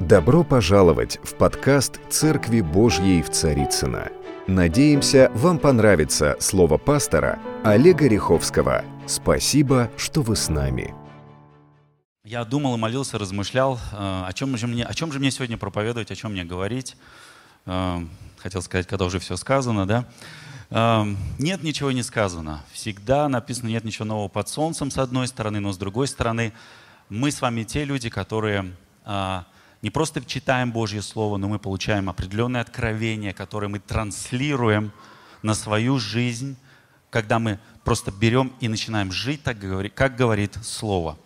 Добро пожаловать в подкаст «Церкви Божьей в Царицыно». Надеемся, вам понравится слово пастора Олега Риховского. Спасибо, что вы с нами. Я думал и молился, размышлял, э, о чем же мне, о чем же мне сегодня проповедовать, о чем мне говорить. Э, хотел сказать, когда уже все сказано, да? Э, нет, ничего не сказано. Всегда написано, нет ничего нового под солнцем, с одной стороны, но с другой стороны, мы с вами те люди, которые не просто читаем Божье Слово, но мы получаем определенное откровение, которое мы транслируем на свою жизнь, когда мы просто берем и начинаем жить, так как говорит Слово.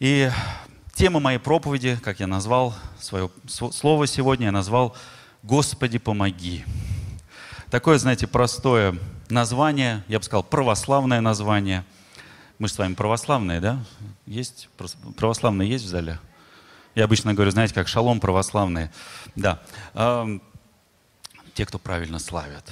И тема моей проповеди, как я назвал свое слово сегодня, я назвал «Господи, помоги». Такое, знаете, простое название, я бы сказал, православное название. Мы же с вами православные, да? Есть? Православные есть в зале? Я обычно говорю, знаете, как шалом православные. Да. Те, кто правильно славят.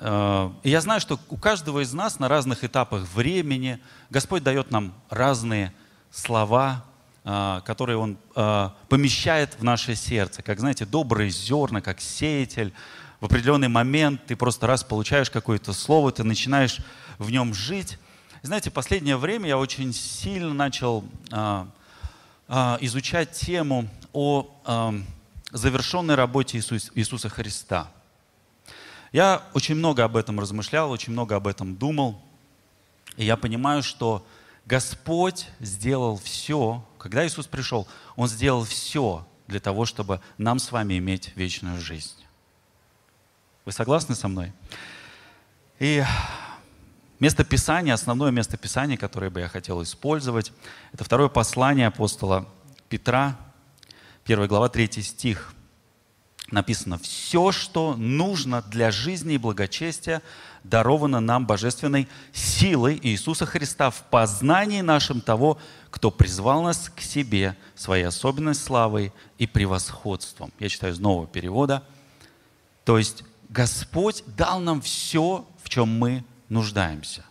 Э, и я знаю, что у каждого из нас на разных этапах времени Господь дает нам разные слова, э, которые Он э, помещает в наше сердце. Как, знаете, добрые зерна, как сеятель. В определенный момент ты просто раз получаешь какое-то слово, ты начинаешь в нем жить. Знаете, последнее время я очень сильно начал а, а, изучать тему о а, завершенной работе Иисус, Иисуса Христа. Я очень много об этом размышлял, очень много об этом думал. И я понимаю, что Господь сделал все, когда Иисус пришел, Он сделал все для того, чтобы нам с вами иметь вечную жизнь. Вы согласны со мной? И Место Писания, основное место Писания, которое бы я хотел использовать, это второе послание апостола Петра, 1 глава, 3 стих. Написано, «Все, что нужно для жизни и благочестия, даровано нам божественной силой Иисуса Христа в познании нашем того, кто призвал нас к себе своей особенной славой и превосходством». Я читаю из нового перевода. То есть Господь дал нам все, в чем мы нуждаемся.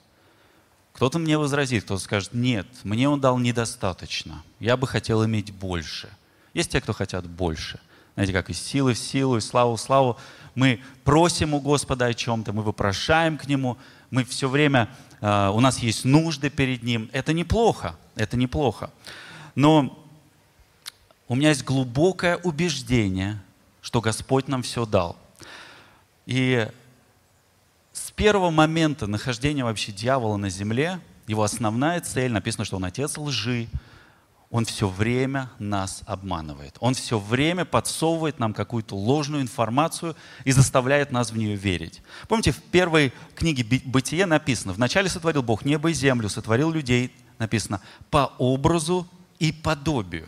Кто-то мне возразит, кто-то скажет, нет, мне он дал недостаточно, я бы хотел иметь больше. Есть те, кто хотят больше. Знаете, как из силы в силу, из славу в славу. Мы просим у Господа о чем-то, мы вопрошаем к Нему, мы все время, э, у нас есть нужды перед Ним. Это неплохо, это неплохо. Но у меня есть глубокое убеждение, что Господь нам все дал. И первого момента нахождения вообще дьявола на земле, его основная цель, написано, что он отец лжи, он все время нас обманывает. Он все время подсовывает нам какую-то ложную информацию и заставляет нас в нее верить. Помните, в первой книге «Бытие» написано, «Вначале сотворил Бог небо и землю, сотворил людей», написано, «по образу и подобию».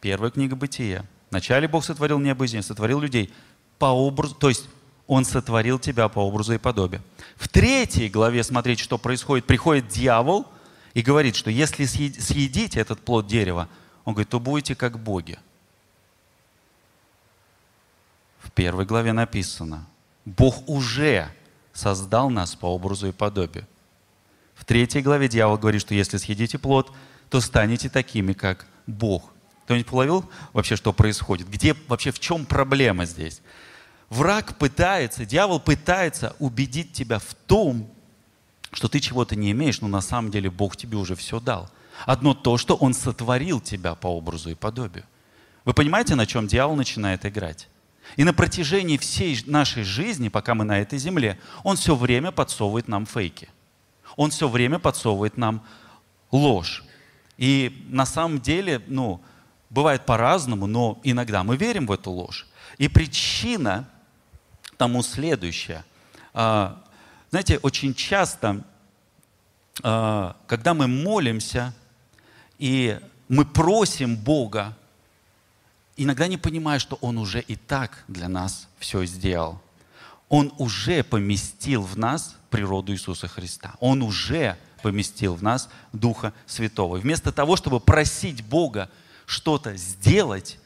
Первая книга «Бытие». Вначале Бог сотворил небо и землю, сотворил людей по образу, то есть он сотворил тебя по образу и подобию. В третьей главе смотреть, что происходит. Приходит дьявол и говорит, что если съедите этот плод дерева, он говорит, то будете как боги. В первой главе написано, Бог уже создал нас по образу и подобию. В третьей главе дьявол говорит, что если съедите плод, то станете такими, как Бог. Кто-нибудь половил вообще, что происходит? Где вообще, в чем проблема здесь? Враг пытается, дьявол пытается убедить тебя в том, что ты чего-то не имеешь, но на самом деле Бог тебе уже все дал. Одно то, что Он сотворил тебя по образу и подобию. Вы понимаете, на чем дьявол начинает играть? И на протяжении всей нашей жизни, пока мы на этой земле, он все время подсовывает нам фейки. Он все время подсовывает нам ложь. И на самом деле, ну, бывает по-разному, но иногда мы верим в эту ложь. И причина тому следующее. А, знаете, очень часто, а, когда мы молимся и мы просим Бога, иногда не понимая, что Он уже и так для нас все сделал. Он уже поместил в нас природу Иисуса Христа. Он уже поместил в нас Духа Святого. И вместо того, чтобы просить Бога что-то сделать,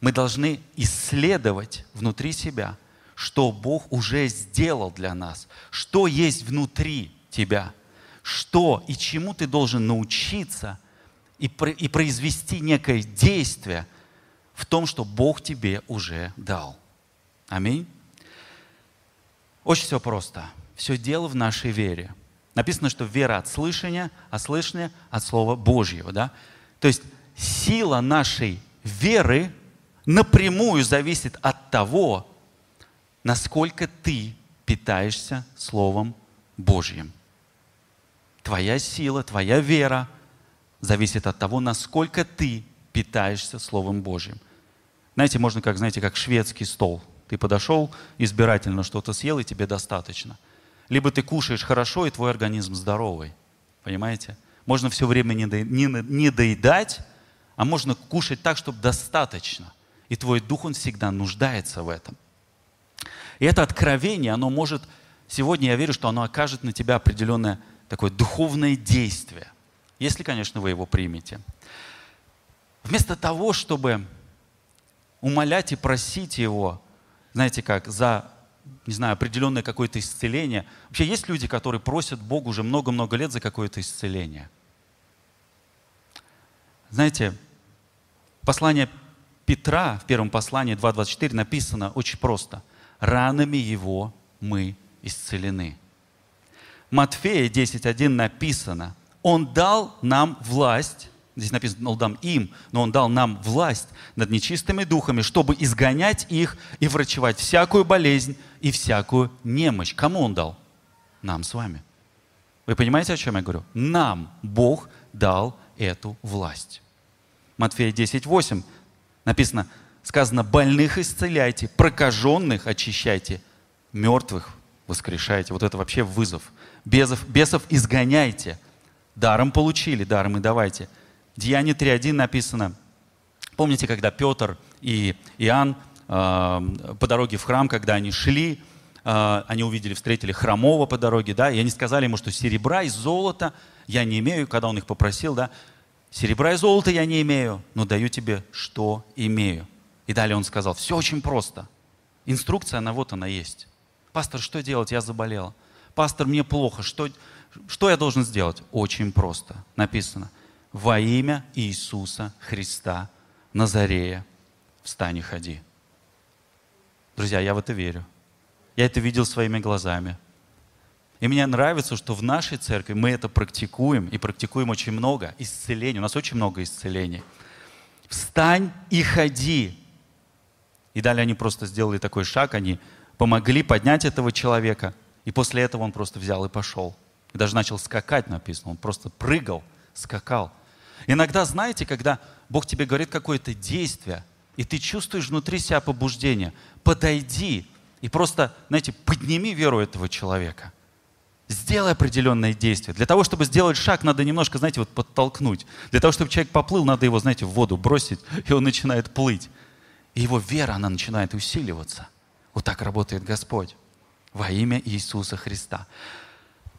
мы должны исследовать внутри себя – что Бог уже сделал для нас, что есть внутри тебя, что и чему ты должен научиться и, и произвести некое действие в том, что Бог тебе уже дал. Аминь. Очень все просто. Все дело в нашей вере. Написано, что вера от слышания, а слышание от Слова Божьего. Да? То есть сила нашей веры напрямую зависит от того, насколько ты питаешься Словом Божьим. Твоя сила, твоя вера зависит от того, насколько ты питаешься Словом Божьим. Знаете, можно как, знаете, как шведский стол. Ты подошел, избирательно что-то съел, и тебе достаточно. Либо ты кушаешь хорошо, и твой организм здоровый. Понимаете? Можно все время не доедать, а можно кушать так, чтобы достаточно. И твой дух, он всегда нуждается в этом. И это откровение, оно может, сегодня я верю, что оно окажет на тебя определенное такое духовное действие, если, конечно, вы его примете. Вместо того, чтобы умолять и просить его, знаете как, за, не знаю, определенное какое-то исцеление. Вообще есть люди, которые просят Бога уже много-много лет за какое-то исцеление. Знаете, послание Петра в первом послании 2.24 написано очень просто. «Ранами его мы исцелены». Матфея 10.1 написано, «Он дал нам власть Здесь написано, он дал им, но он дал нам власть над нечистыми духами, чтобы изгонять их и врачевать всякую болезнь и всякую немощь. Кому он дал? Нам с вами. Вы понимаете, о чем я говорю? Нам Бог дал эту власть. Матфея 10:8 написано, сказано, больных исцеляйте, прокаженных очищайте, мертвых воскрешайте. Вот это вообще вызов. Бесов, бесов изгоняйте. Даром получили, даром и давайте. Деяние 3.1 написано, помните, когда Петр и Иоанн э, по дороге в храм, когда они шли, э, они увидели, встретили хромого по дороге, да, и они сказали ему, что серебра и золота я не имею, когда он их попросил, да, серебра и золота я не имею, но даю тебе, что имею. И далее он сказал, все очень просто. Инструкция, она вот она есть. Пастор, что делать? Я заболел. Пастор, мне плохо. Что, что я должен сделать? Очень просто. Написано во имя Иисуса Христа Назарея, встань и ходи. Друзья, я в это верю. Я это видел своими глазами. И мне нравится, что в нашей церкви мы это практикуем, и практикуем очень много исцелений. У нас очень много исцелений. Встань и ходи. И далее они просто сделали такой шаг, они помогли поднять этого человека, и после этого он просто взял и пошел. И даже начал скакать, написано. Он просто прыгал, скакал. Иногда, знаете, когда Бог тебе говорит какое-то действие, и ты чувствуешь внутри себя побуждение, подойди и просто, знаете, подними веру этого человека. Сделай определенное действие. Для того, чтобы сделать шаг, надо немножко, знаете, вот подтолкнуть. Для того, чтобы человек поплыл, надо его, знаете, в воду бросить, и он начинает плыть. И его вера, она начинает усиливаться. Вот так работает Господь во имя Иисуса Христа.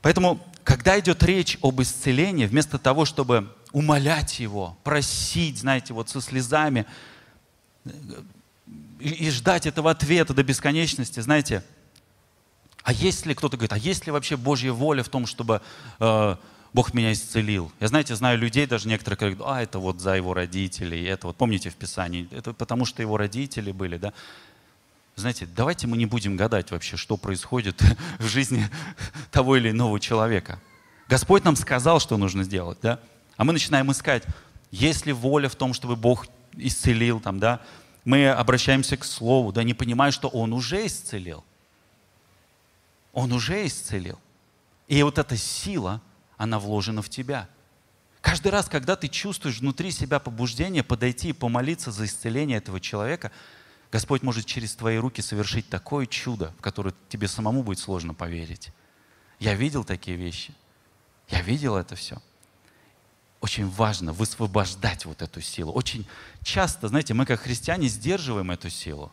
Поэтому, когда идет речь об исцелении, вместо того, чтобы умолять Его, просить, знаете, вот со слезами и, и ждать этого ответа до бесконечности, знаете, а есть ли, кто-то говорит, а есть ли вообще Божья воля в том, чтобы э, Бог меня исцелил? Я, знаете, знаю людей, даже некоторые говорят, а это вот за его родителей, это вот, помните в Писании, это потому что его родители были, да? Знаете, давайте мы не будем гадать вообще, что происходит в жизни того или иного человека. Господь нам сказал, что нужно сделать, да? А мы начинаем искать, есть ли воля в том, чтобы Бог исцелил, там, да? Мы обращаемся к Слову, да, не понимая, что Он уже исцелил. Он уже исцелил. И вот эта сила, она вложена в тебя. Каждый раз, когда ты чувствуешь внутри себя побуждение подойти и помолиться за исцеление этого человека, Господь может через твои руки совершить такое чудо, в которое тебе самому будет сложно поверить. Я видел такие вещи. Я видел это все очень важно высвобождать вот эту силу. Очень часто, знаете, мы как христиане сдерживаем эту силу,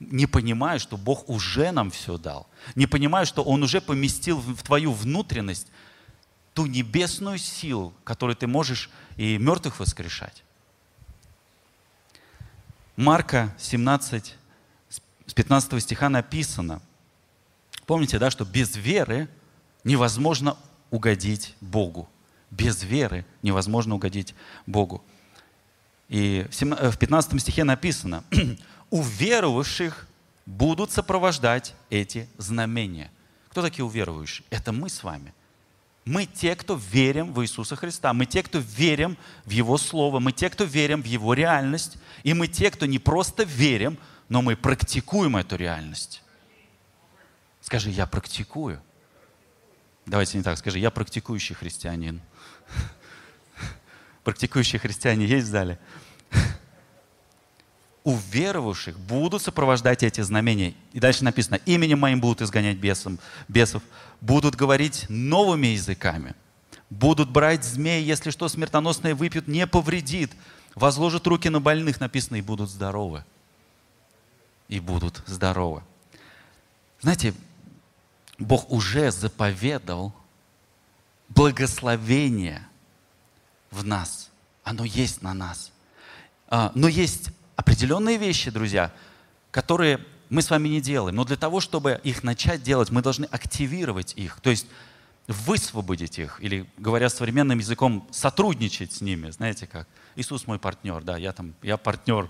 не понимая, что Бог уже нам все дал, не понимая, что Он уже поместил в твою внутренность ту небесную силу, которой ты можешь и мертвых воскрешать. Марка 17, с 15 стиха написано, помните, да, что без веры невозможно угодить Богу. Без веры невозможно угодить Богу. И в 15 стихе написано, у верующих будут сопровождать эти знамения. Кто такие уверующие? Это мы с вами. Мы те, кто верим в Иисуса Христа. Мы те, кто верим в Его Слово. Мы те, кто верим в Его реальность. И мы те, кто не просто верим, но мы практикуем эту реальность. Скажи, я практикую. Давайте не так, скажи, я практикующий христианин. Практикующие христиане есть в зале? У веровавших будут сопровождать эти знамения. И дальше написано, именем моим будут изгонять бесом, бесов, будут говорить новыми языками, будут брать змеи, если что смертоносное выпьют, не повредит, возложат руки на больных, написано, и будут здоровы. И будут здоровы. Знаете, Бог уже заповедал благословение в нас. Оно есть на нас. А, но есть определенные вещи, друзья, которые мы с вами не делаем. Но для того, чтобы их начать делать, мы должны активировать их. То есть высвободить их, или, говоря современным языком, сотрудничать с ними. Знаете как? Иисус мой партнер, да, я там, я партнер.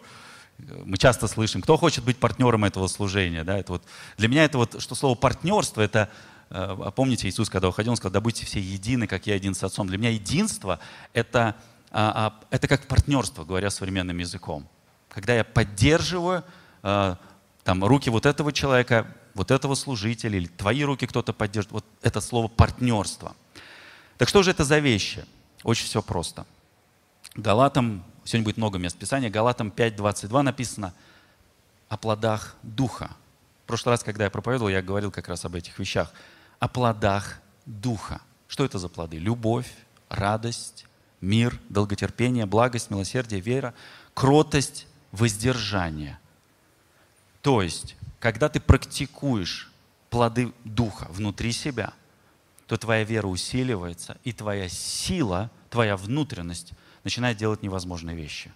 Мы часто слышим, кто хочет быть партнером этого служения, да, это вот, для меня это вот, что слово партнерство, это, э, помните, Иисус, когда уходил, он сказал, да будьте все едины, как я един с Отцом. Для меня единство, это, а, а, это как партнерство, говоря современным языком когда я поддерживаю э, там, руки вот этого человека, вот этого служителя, или твои руки кто-то поддерживает. Вот это слово партнерство. Так что же это за вещи? Очень все просто. Галатам, сегодня будет много мест Писания, Галатам 5.22 написано о плодах Духа. В прошлый раз, когда я проповедовал, я говорил как раз об этих вещах. О плодах Духа. Что это за плоды? Любовь, радость, мир, долготерпение, благость, милосердие, вера, кротость, воздержание. То есть, когда ты практикуешь плоды Духа внутри себя, то твоя вера усиливается, и твоя сила, твоя внутренность начинает делать невозможные вещи.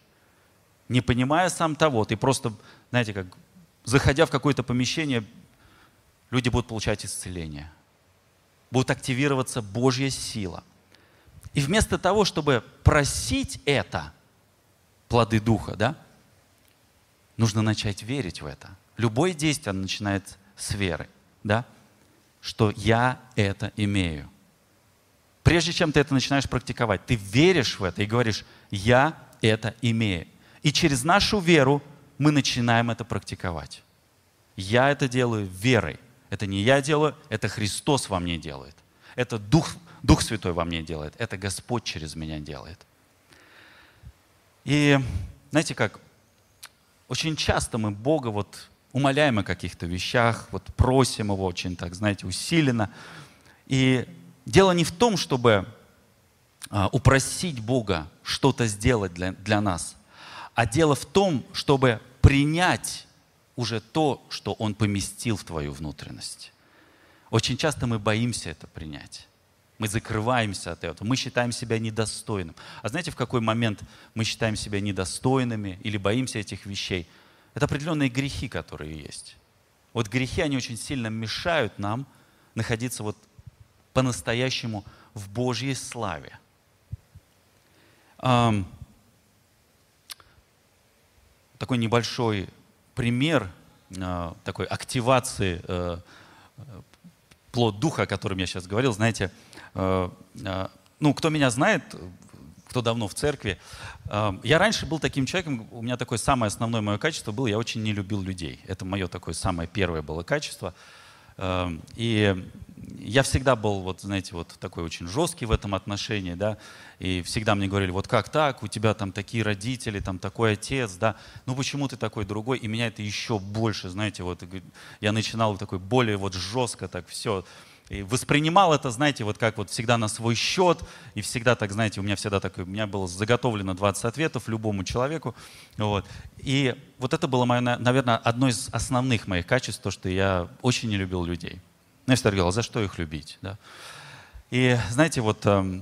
Не понимая сам того, ты просто, знаете, как заходя в какое-то помещение, люди будут получать исцеление. Будет активироваться Божья сила. И вместо того, чтобы просить это, плоды Духа, да, нужно начать верить в это. Любое действие начинает с веры, да? что я это имею. Прежде чем ты это начинаешь практиковать, ты веришь в это и говоришь, я это имею. И через нашу веру мы начинаем это практиковать. Я это делаю верой. Это не я делаю, это Христос во мне делает. Это Дух, Дух Святой во мне делает. Это Господь через меня делает. И знаете как, очень часто мы Бога вот умоляем о каких-то вещах, вот просим Его очень, так знаете, усиленно. И дело не в том, чтобы а, упросить Бога что-то сделать для, для нас, а дело в том, чтобы принять уже то, что Он поместил в твою внутренность. Очень часто мы боимся это принять. Мы закрываемся от этого. Мы считаем себя недостойным. А знаете, в какой момент мы считаем себя недостойными или боимся этих вещей? Это определенные грехи, которые есть. Вот грехи, они очень сильно мешают нам находиться вот по-настоящему в Божьей славе. Такой небольшой пример а, такой активации э, плод духа, о котором я сейчас говорил, знаете, Э, э, ну, кто меня знает, кто давно в церкви, э, я раньше был таким человеком, у меня такое самое основное мое качество было, я очень не любил людей. Это мое такое самое первое было качество. И я всегда был, вот, знаете, вот такой очень жесткий в этом отношении, да, и всегда мне говорили, вот как так, у тебя там такие родители, там такой отец, да, ну почему ты такой другой, и меня это еще больше, знаете, вот я начинал такой более вот жестко так все, и воспринимал это, знаете, вот как вот всегда на свой счет, и всегда так, знаете, у меня всегда так, у меня было заготовлено 20 ответов любому человеку. Вот. И вот это было, мое, наверное, одно из основных моих качеств, то, что я очень не любил людей. Ну, я всегда говорил, за что их любить? Да? И знаете, вот э,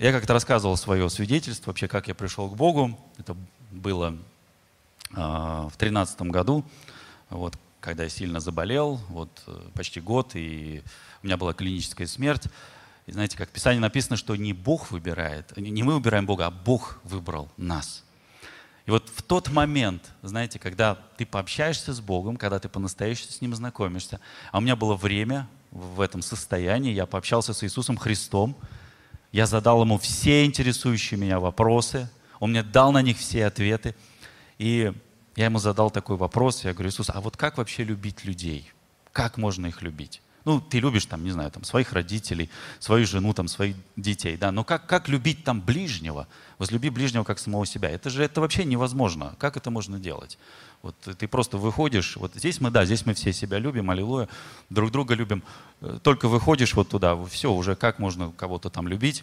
я как-то рассказывал свое свидетельство, вообще, как я пришел к Богу. Это было э, в тринадцатом году, вот, когда я сильно заболел, вот, э, почти год, и у меня была клиническая смерть. И знаете, как в Писании написано, что не Бог выбирает, не мы выбираем Бога, а Бог выбрал нас. И вот в тот момент, знаете, когда ты пообщаешься с Богом, когда ты по-настоящему с Ним знакомишься, а у меня было время в этом состоянии, я пообщался с Иисусом Христом, я задал Ему все интересующие меня вопросы, Он мне дал на них все ответы, и я Ему задал такой вопрос, я говорю, Иисус, а вот как вообще любить людей? Как можно их любить? Ну, ты любишь там, не знаю, там, своих родителей, свою жену, там, своих детей, да, но как, как любить там ближнего? Возлюби ближнего как самого себя. Это же это вообще невозможно. Как это можно делать? Вот ты просто выходишь, вот здесь мы, да, здесь мы все себя любим, аллилуйя, друг друга любим. Э, только выходишь вот туда, все, уже как можно кого-то там любить?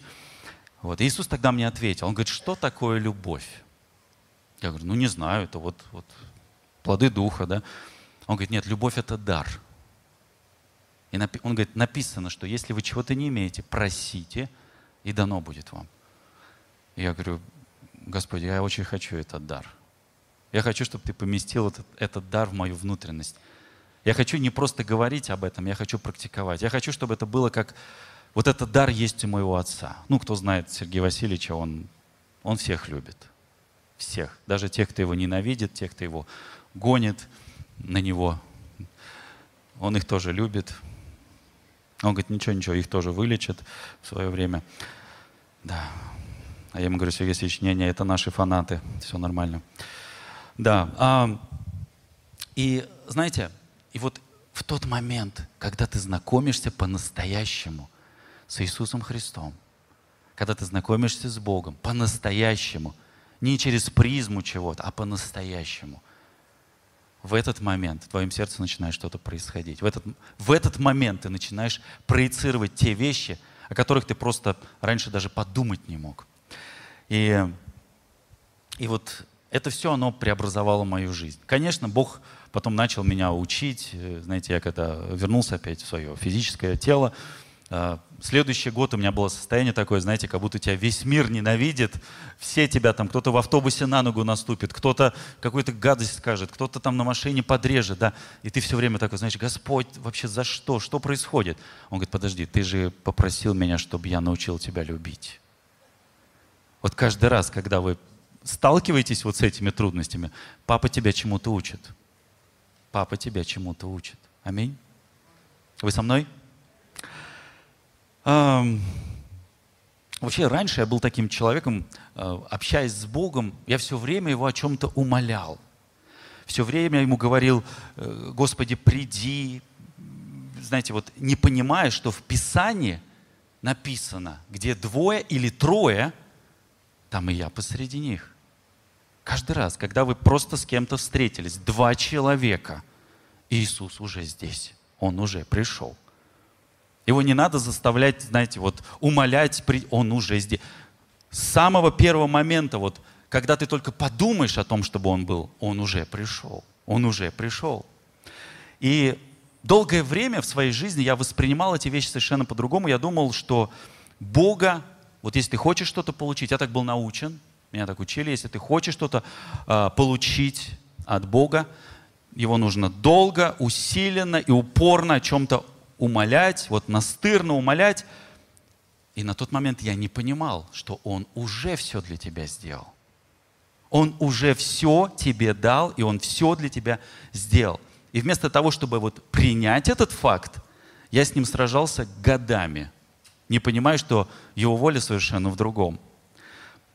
Вот. Иисус тогда мне ответил, он говорит, что такое любовь? Я говорю, ну не знаю, это вот, вот плоды духа, да. Он говорит, нет, любовь это дар. И он говорит, написано, что если вы чего-то не имеете, просите, и дано будет вам. Я говорю, Господи, я очень хочу этот дар. Я хочу, чтобы ты поместил этот, этот дар в мою внутренность. Я хочу не просто говорить об этом, я хочу практиковать. Я хочу, чтобы это было как... Вот этот дар есть у моего отца. Ну, кто знает Сергея Васильевича, он, он всех любит. Всех. Даже тех, кто его ненавидит, тех, кто его гонит на него. Он их тоже любит. Он говорит, ничего, ничего, их тоже вылечат в свое время. Да. А я ему говорю, Сергей Сергеевич, не, не, это наши фанаты, все нормально. Да. А, и знаете, и вот в тот момент, когда ты знакомишься по-настоящему с Иисусом Христом, когда ты знакомишься с Богом по-настоящему, не через призму чего-то, а по-настоящему – в этот момент в твоем сердце начинает что-то происходить. В этот, в этот момент ты начинаешь проецировать те вещи, о которых ты просто раньше даже подумать не мог. И, и вот это все, оно преобразовало мою жизнь. Конечно, Бог потом начал меня учить. Знаете, я когда вернулся опять в свое физическое тело, следующий год у меня было состояние такое, знаете, как будто тебя весь мир ненавидит, все тебя там, кто-то в автобусе на ногу наступит, кто-то какую-то гадость скажет, кто-то там на машине подрежет, да, и ты все время такой, знаешь, Господь, вообще за что, что происходит? Он говорит, подожди, ты же попросил меня, чтобы я научил тебя любить. Вот каждый раз, когда вы сталкиваетесь вот с этими трудностями, папа тебя чему-то учит. Папа тебя чему-то учит. Аминь. Вы со мной? Вообще, раньше я был таким человеком, э, общаясь с Богом, я все время его о чем-то умолял. Все время ему говорил, э, Господи, приди. Знаете, вот не понимая, что в Писании написано, где двое или трое, там и я посреди них. Каждый раз, когда вы просто с кем-то встретились, два человека, Иисус уже здесь, Он уже пришел. Его не надо заставлять, знаете, вот умолять, он уже здесь. С самого первого момента, вот, когда ты только подумаешь о том, чтобы он был, он уже пришел. Он уже пришел. И долгое время в своей жизни я воспринимал эти вещи совершенно по-другому. Я думал, что Бога, вот если ты хочешь что-то получить, я так был научен, меня так учили, если ты хочешь что-то э, получить от Бога, его нужно долго, усиленно и упорно о чем-то умолять, вот настырно умолять. И на тот момент я не понимал, что Он уже все для тебя сделал. Он уже все тебе дал, и Он все для тебя сделал. И вместо того, чтобы вот принять этот факт, я с ним сражался годами, не понимая, что его воля совершенно в другом.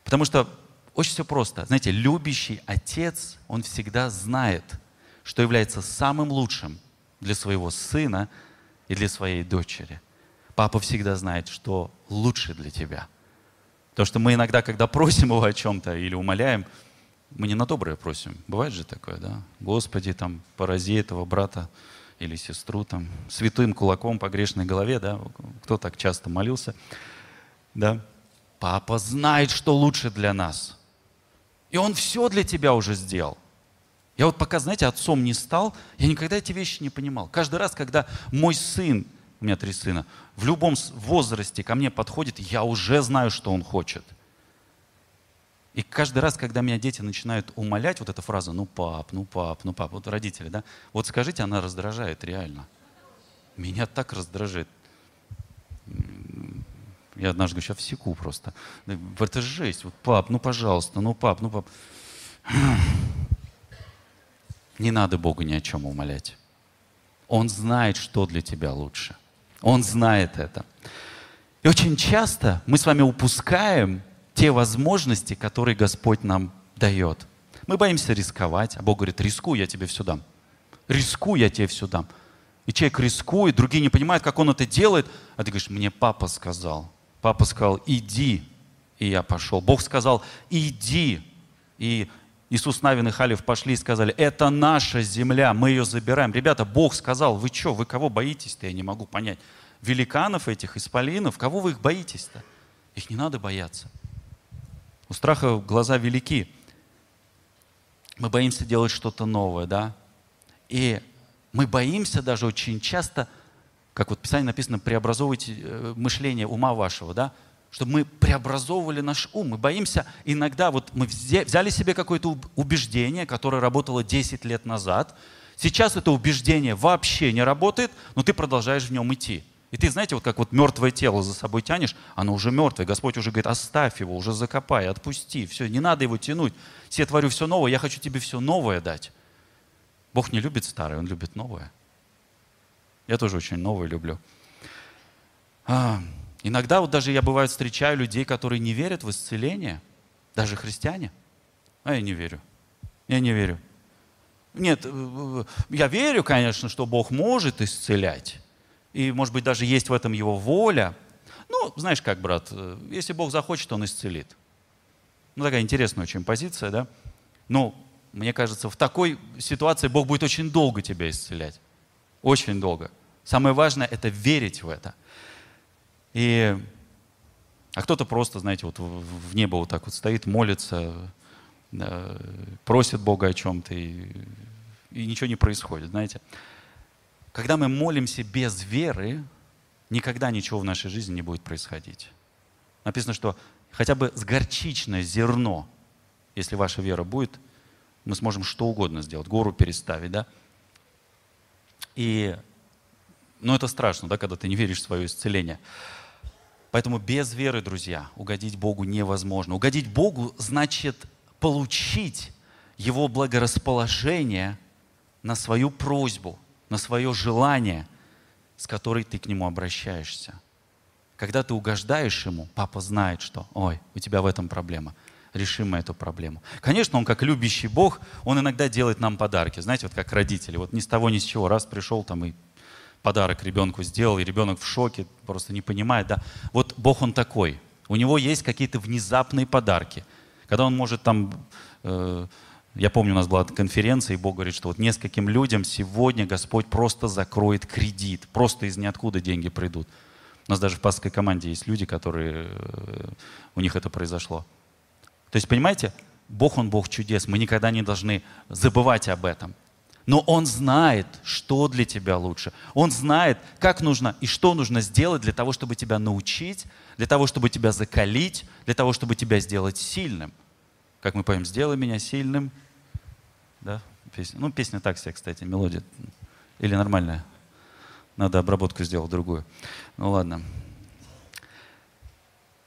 Потому что очень все просто. Знаете, любящий отец, он всегда знает, что является самым лучшим для своего сына – и для своей дочери. Папа всегда знает, что лучше для тебя. То, что мы иногда, когда просим его о чем-то или умоляем, мы не на доброе просим. Бывает же такое, да? Господи, там, порази этого брата или сестру, там, святым кулаком по грешной голове, да? Кто так часто молился, да? Папа знает, что лучше для нас. И он все для тебя уже сделал. Я вот пока, знаете, отцом не стал, я никогда эти вещи не понимал. Каждый раз, когда мой сын, у меня три сына, в любом возрасте ко мне подходит, я уже знаю, что он хочет. И каждый раз, когда меня дети начинают умолять, вот эта фраза, ну пап, ну пап, ну пап, вот родители, да, вот скажите, она раздражает реально. Меня так раздражает. Я однажды говорю, сейчас всеку просто. Это жесть. Вот, пап, ну пожалуйста, ну пап, ну пап. Не надо Бога ни о чем умолять. Он знает, что для тебя лучше. Он знает это. И очень часто мы с вами упускаем те возможности, которые Господь нам дает. Мы боимся рисковать, а Бог говорит, рискуй, я тебе все дам. Рискуй, я тебе все дам. И человек рискует, другие не понимают, как он это делает. А ты говоришь, мне папа сказал. Папа сказал, иди. И я пошел. Бог сказал, иди. И Иисус Навин и Халев пошли и сказали, это наша земля, мы ее забираем. Ребята, Бог сказал, вы что, вы кого боитесь-то, я не могу понять. Великанов этих, исполинов, кого вы их боитесь-то? Их не надо бояться. У страха глаза велики. Мы боимся делать что-то новое, да? И мы боимся даже очень часто, как вот в Писании написано, преобразовывать э, мышление ума вашего, да? Чтобы мы преобразовывали наш ум. Мы боимся иногда, вот мы взяли себе какое-то убеждение, которое работало 10 лет назад, сейчас это убеждение вообще не работает, но ты продолжаешь в нем идти. И ты, знаете, вот как вот мертвое тело за собой тянешь, оно уже мертвое. Господь уже говорит, оставь его, уже закопай, отпусти, все, не надо его тянуть. Все творю все новое, я хочу тебе все новое дать. Бог не любит старое, Он любит новое. Я тоже очень новое люблю. Иногда вот даже я бывает встречаю людей, которые не верят в исцеление, даже христиане. А я не верю. Я не верю. Нет, э, э, я верю, конечно, что Бог может исцелять. И, может быть, даже есть в этом Его воля. Ну, знаешь как, брат, э, если Бог захочет, Он исцелит. Ну, такая интересная очень позиция, да? Но мне кажется, в такой ситуации Бог будет очень долго тебя исцелять. Очень долго. Самое важное – это верить в это – и, а кто-то просто, знаете, вот в небо вот так вот стоит, молится, да, просит Бога о чем-то, и, и ничего не происходит, знаете. Когда мы молимся без веры, никогда ничего в нашей жизни не будет происходить. Написано, что хотя бы с горчичное зерно, если ваша вера будет, мы сможем что угодно сделать, гору переставить, да? И, ну это страшно, да, когда ты не веришь в свое исцеление. Поэтому без веры, друзья, угодить Богу невозможно. Угодить Богу значит получить Его благорасположение на свою просьбу, на свое желание, с которой ты к Нему обращаешься. Когда ты угождаешь Ему, папа знает, что, ой, у тебя в этом проблема. Решим мы эту проблему. Конечно, Он как любящий Бог, Он иногда делает нам подарки. Знаете, вот как родители. Вот ни с того, ни с чего. Раз пришел там и подарок ребенку сделал, и ребенок в шоке, просто не понимает, да. Вот Бог, Он такой. У него есть какие-то внезапные подарки. Когда Он может там... Э, я помню, у нас была конференция, и Бог говорит, что вот нескольким людям сегодня Господь просто закроет кредит. Просто из ниоткуда деньги придут. У нас даже в пасской команде есть люди, которые... Э, у них это произошло. То есть, понимаете, Бог, Он Бог чудес. Мы никогда не должны забывать об этом. Но Он знает, что для тебя лучше. Он знает, как нужно и что нужно сделать для того, чтобы тебя научить, для того, чтобы тебя закалить, для того, чтобы тебя сделать сильным. Как мы поем, сделай меня сильным. Да? Песня. Ну, песня так себе, кстати, мелодия. Или нормальная? Надо обработку сделать другую. Ну ладно.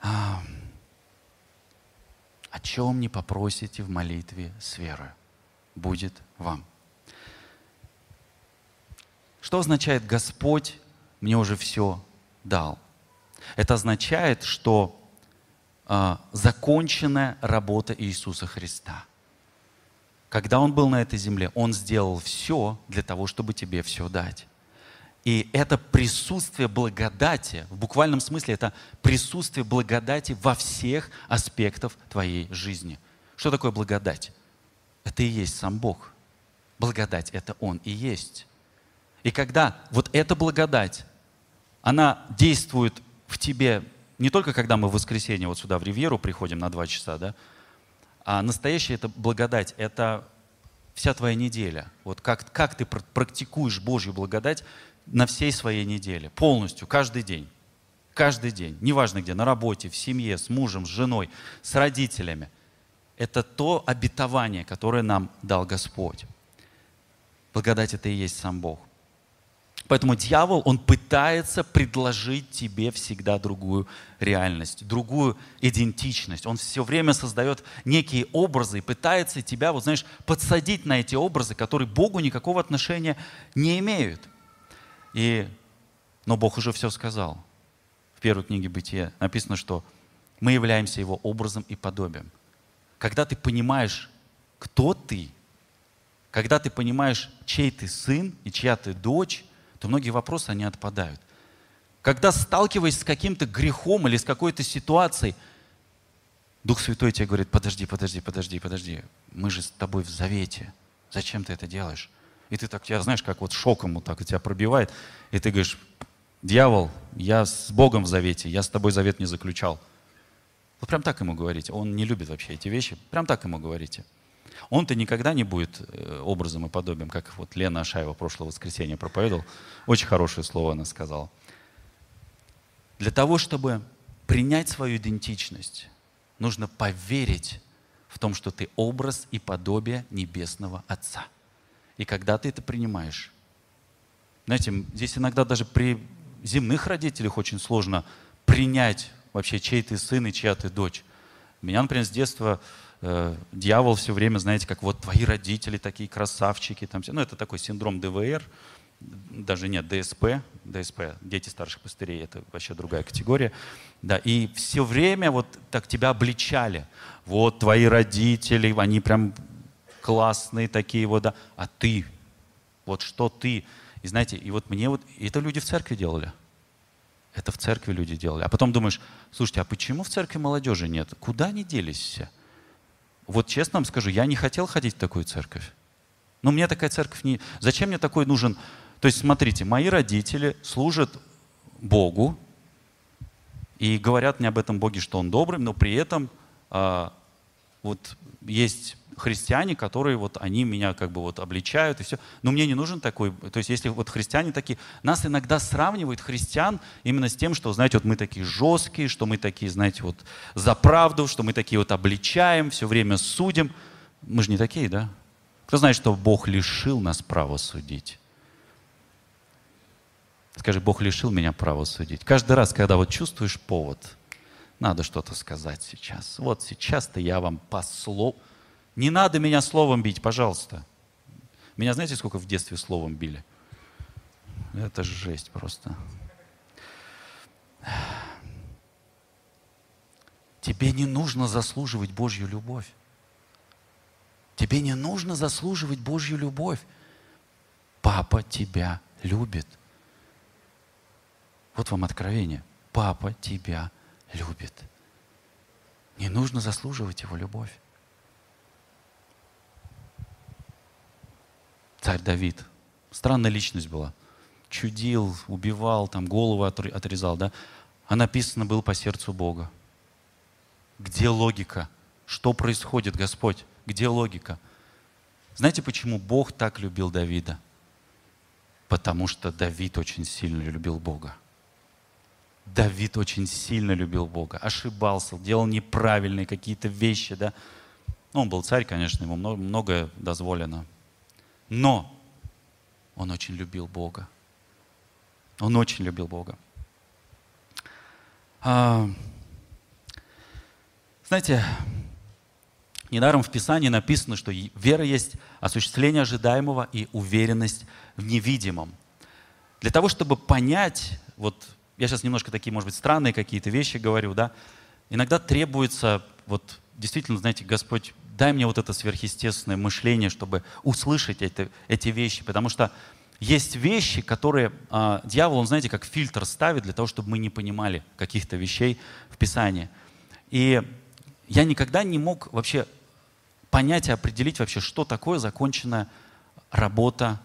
А, о чем не попросите в молитве с верой, будет вам. Что означает Господь мне уже все дал? Это означает, что э, законченная работа Иисуса Христа. Когда Он был на этой земле, Он сделал все для того, чтобы тебе все дать. И это присутствие благодати, в буквальном смысле это присутствие благодати во всех аспектах твоей жизни. Что такое благодать? Это и есть сам Бог. Благодать – это Он и есть. И когда вот эта благодать, она действует в тебе не только когда мы в воскресенье вот сюда в Ривьеру приходим на два часа, да, а настоящая эта благодать, это вся твоя неделя. Вот как, как ты практикуешь Божью благодать на всей своей неделе, полностью, каждый день. Каждый день, неважно где, на работе, в семье, с мужем, с женой, с родителями. Это то обетование, которое нам дал Господь. Благодать это и есть сам Бог. Поэтому дьявол, он пытается предложить тебе всегда другую реальность, другую идентичность. Он все время создает некие образы и пытается тебя, вот знаешь, подсадить на эти образы, которые Богу никакого отношения не имеют. И, но Бог уже все сказал. В первой книге Бытия написано, что мы являемся Его образом и подобием. Когда ты понимаешь, кто ты, когда ты понимаешь, чей ты сын и чья ты дочь, то многие вопросы, они отпадают. Когда сталкиваясь с каким-то грехом или с какой-то ситуацией, Дух Святой тебе говорит, подожди, подожди, подожди, подожди, мы же с тобой в завете, зачем ты это делаешь? И ты так, я знаешь, как вот шоком вот так тебя пробивает, и ты говоришь, дьявол, я с Богом в завете, я с тобой завет не заключал. Вот прям так ему говорите. Он не любит вообще эти вещи. Прям так ему говорите. Он-то никогда не будет э, образом и подобием, как вот Лена Ашаева прошлое воскресенье проповедовал. Очень хорошее слово она сказала. Для того, чтобы принять свою идентичность, нужно поверить в том, что ты образ и подобие Небесного Отца. И когда ты это принимаешь, знаете, здесь иногда даже при земных родителях очень сложно принять вообще, чей ты сын и чья ты дочь. Меня, например, с детства э, дьявол все время, знаете, как вот твои родители такие красавчики. Там, все. ну, это такой синдром ДВР, даже нет, ДСП, ДСП, дети старших пастырей, это вообще другая категория. Да, и все время вот так тебя обличали. Вот твои родители, они прям классные такие вот, да. А ты, вот что ты? И знаете, и вот мне вот, это люди в церкви делали. Это в церкви люди делали. А потом думаешь, слушайте, а почему в церкви молодежи нет? Куда они делись все? Вот честно вам скажу, я не хотел ходить в такую церковь. Но мне такая церковь не... Зачем мне такой нужен... То есть, смотрите, мои родители служат Богу и говорят мне об этом Боге, что Он добрый, но при этом а, вот есть христиане, которые вот они меня как бы вот обличают и все. Но мне не нужен такой, то есть если вот христиане такие, нас иногда сравнивают христиан именно с тем, что, знаете, вот мы такие жесткие, что мы такие, знаете, вот за правду, что мы такие вот обличаем, все время судим. Мы же не такие, да? Кто знает, что Бог лишил нас права судить? Скажи, Бог лишил меня права судить. Каждый раз, когда вот чувствуешь повод, надо что-то сказать сейчас. Вот сейчас-то я вам по слову, не надо меня словом бить, пожалуйста. Меня знаете, сколько в детстве словом били? Это жесть просто. Тебе не нужно заслуживать Божью любовь. Тебе не нужно заслуживать Божью любовь. Папа тебя любит. Вот вам откровение. Папа тебя любит. Не нужно заслуживать его любовь. Царь Давид. Странная личность была. Чудил, убивал, там голову отрезал, да? А написано был по сердцу Бога. Где логика? Что происходит, Господь? Где логика? Знаете, почему Бог так любил Давида? Потому что Давид очень сильно любил Бога. Давид очень сильно любил Бога, ошибался, делал неправильные какие-то вещи, да. Ну, он был царь, конечно, ему многое дозволено. Но он очень любил Бога. Он очень любил Бога. А, знаете, недаром в Писании написано, что вера есть осуществление ожидаемого и уверенность в невидимом. Для того, чтобы понять, вот я сейчас немножко такие, может быть, странные какие-то вещи говорю, да, иногда требуется, вот действительно, знаете, Господь дай мне вот это сверхъестественное мышление, чтобы услышать это, эти вещи. Потому что есть вещи, которые э, дьявол, он, знаете, как фильтр ставит для того, чтобы мы не понимали каких-то вещей в Писании. И я никогда не мог вообще понять и определить вообще, что такое законченная работа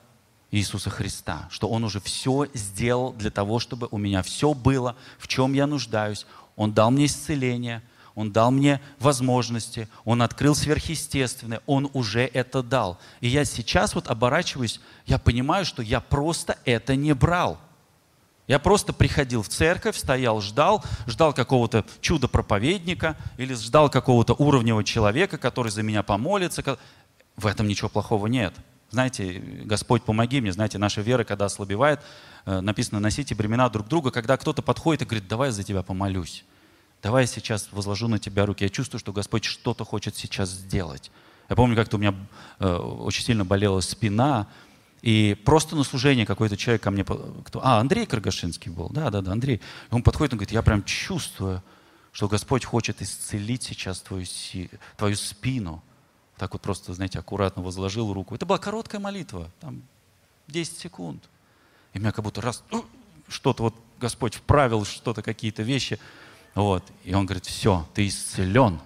Иисуса Христа, что Он уже все сделал для того, чтобы у меня все было, в чем я нуждаюсь. Он дал мне исцеление – он дал мне возможности, Он открыл сверхъестественное, Он уже это дал. И я сейчас вот оборачиваюсь, я понимаю, что я просто это не брал. Я просто приходил в церковь, стоял, ждал, ждал какого-то чудо-проповедника или ждал какого-то уровневого человека, который за меня помолится. В этом ничего плохого нет. Знаете, Господь, помоги мне. Знаете, наша вера, когда ослабевает, э, написано, носите бремена друг друга. Когда кто-то подходит и говорит, давай я за тебя помолюсь. Давай я сейчас возложу на тебя руки. Я чувствую, что Господь что-то хочет сейчас сделать. Я помню, как-то у меня э, очень сильно болела спина, и просто на служение какой-то человек ко мне... Кто, а, Андрей Каргашинский был. Да, да, да, Андрей. Он подходит и говорит, я прям чувствую, что Господь хочет исцелить сейчас твою, твою спину. Так вот просто, знаете, аккуратно возложил руку. Это была короткая молитва, там 10 секунд. И меня как будто раз что-то вот Господь вправил, что-то, какие-то вещи. Вот. И он говорит, все, ты исцелен.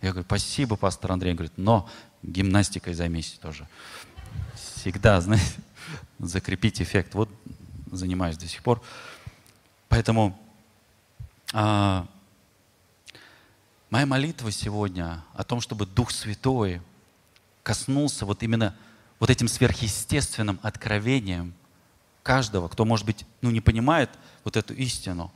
Я говорю, спасибо, пастор Андрей. Он говорит, но гимнастикой займись тоже всегда, знаете, закрепить эффект. Вот занимаюсь до сих пор. Поэтому а, моя молитва сегодня о том, чтобы Дух Святой коснулся вот именно вот этим сверхъестественным откровением каждого, кто, может быть, ну, не понимает вот эту истину.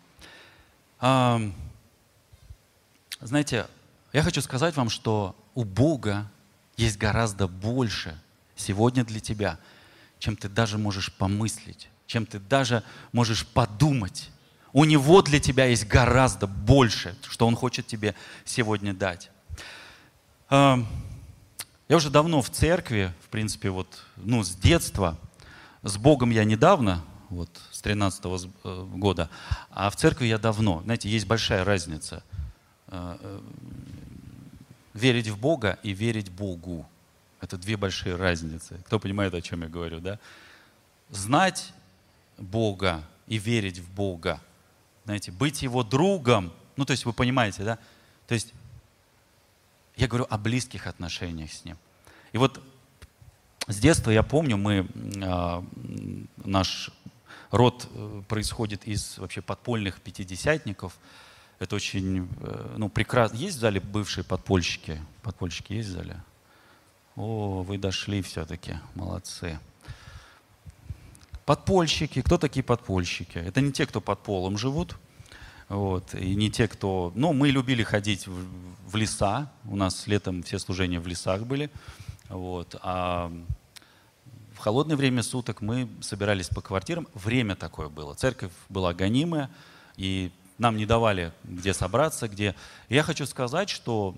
А, знаете, я хочу сказать вам, что у Бога есть гораздо больше, сегодня для тебя, чем ты даже можешь помыслить, чем ты даже можешь подумать. У Него для тебя есть гораздо больше, что Он хочет тебе сегодня дать. Я уже давно в церкви, в принципе, вот, ну, с детства. С Богом я недавно, вот, с 13 -го э, года, а в церкви я давно. Знаете, есть большая разница. Э, э, верить в Бога и верить Богу. Это две большие разницы. Кто понимает, о чем я говорю, да? Знать Бога и верить в Бога. Знаете, быть Его другом. Ну, то есть вы понимаете, да? То есть я говорю о близких отношениях с Ним. И вот с детства я помню, мы, э, наш род происходит из вообще подпольных пятидесятников. Это очень, э, ну, прекрасно. Есть в зале бывшие подпольщики? Подпольщики есть в зале? О, вы дошли все-таки, молодцы. Подпольщики. Кто такие подпольщики? Это не те, кто под полом живут, вот, и не те, кто... Ну, мы любили ходить в, в леса. У нас летом все служения в лесах были. Вот, а в холодное время суток мы собирались по квартирам. Время такое было. Церковь была гонимая, и нам не давали где собраться, где... Я хочу сказать, что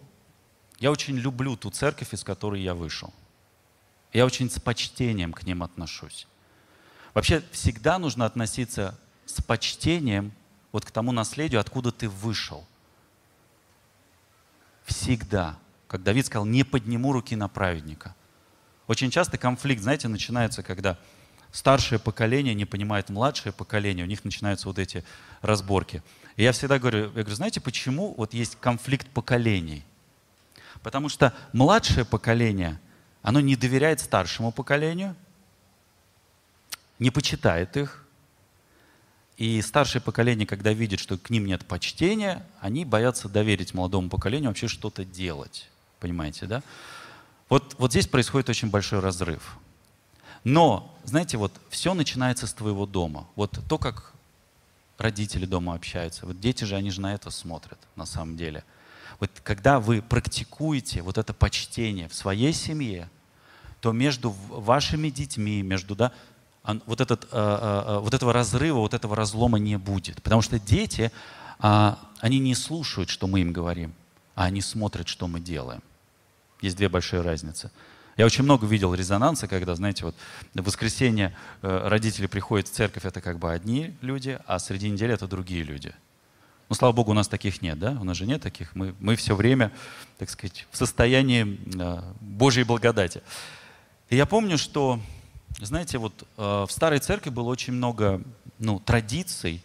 я очень люблю ту церковь, из которой я вышел. Я очень с почтением к ним отношусь. Вообще всегда нужно относиться с почтением вот к тому наследию, откуда ты вышел. Всегда. Как Давид сказал, не подниму руки на праведника. Очень часто конфликт, знаете, начинается, когда старшее поколение не понимает младшее поколение, у них начинаются вот эти разборки. И я всегда говорю, я говорю, знаете, почему вот есть конфликт поколений – Потому что младшее поколение, оно не доверяет старшему поколению, не почитает их. И старшее поколение, когда видит, что к ним нет почтения, они боятся доверить молодому поколению вообще что-то делать. Понимаете, да? Вот, вот здесь происходит очень большой разрыв. Но, знаете, вот все начинается с твоего дома. Вот то, как родители дома общаются. Вот дети же, они же на это смотрят на самом деле – вот когда вы практикуете вот это почтение в своей семье, то между вашими детьми, между, да, вот, этот, э, э, э, вот этого разрыва, вот этого разлома не будет. Потому что дети, а, они не слушают, что мы им говорим, а они смотрят, что мы делаем. Есть две большие разницы. Я очень много видел резонанса, когда, знаете, вот в воскресенье родители приходят в церковь, это как бы одни люди, а среди недели это другие люди – ну, слава Богу, у нас таких нет, да? У нас же нет таких. Мы, мы все время, так сказать, в состоянии э, Божьей благодати. И я помню, что, знаете, вот э, в старой церкви было очень много ну, традиций,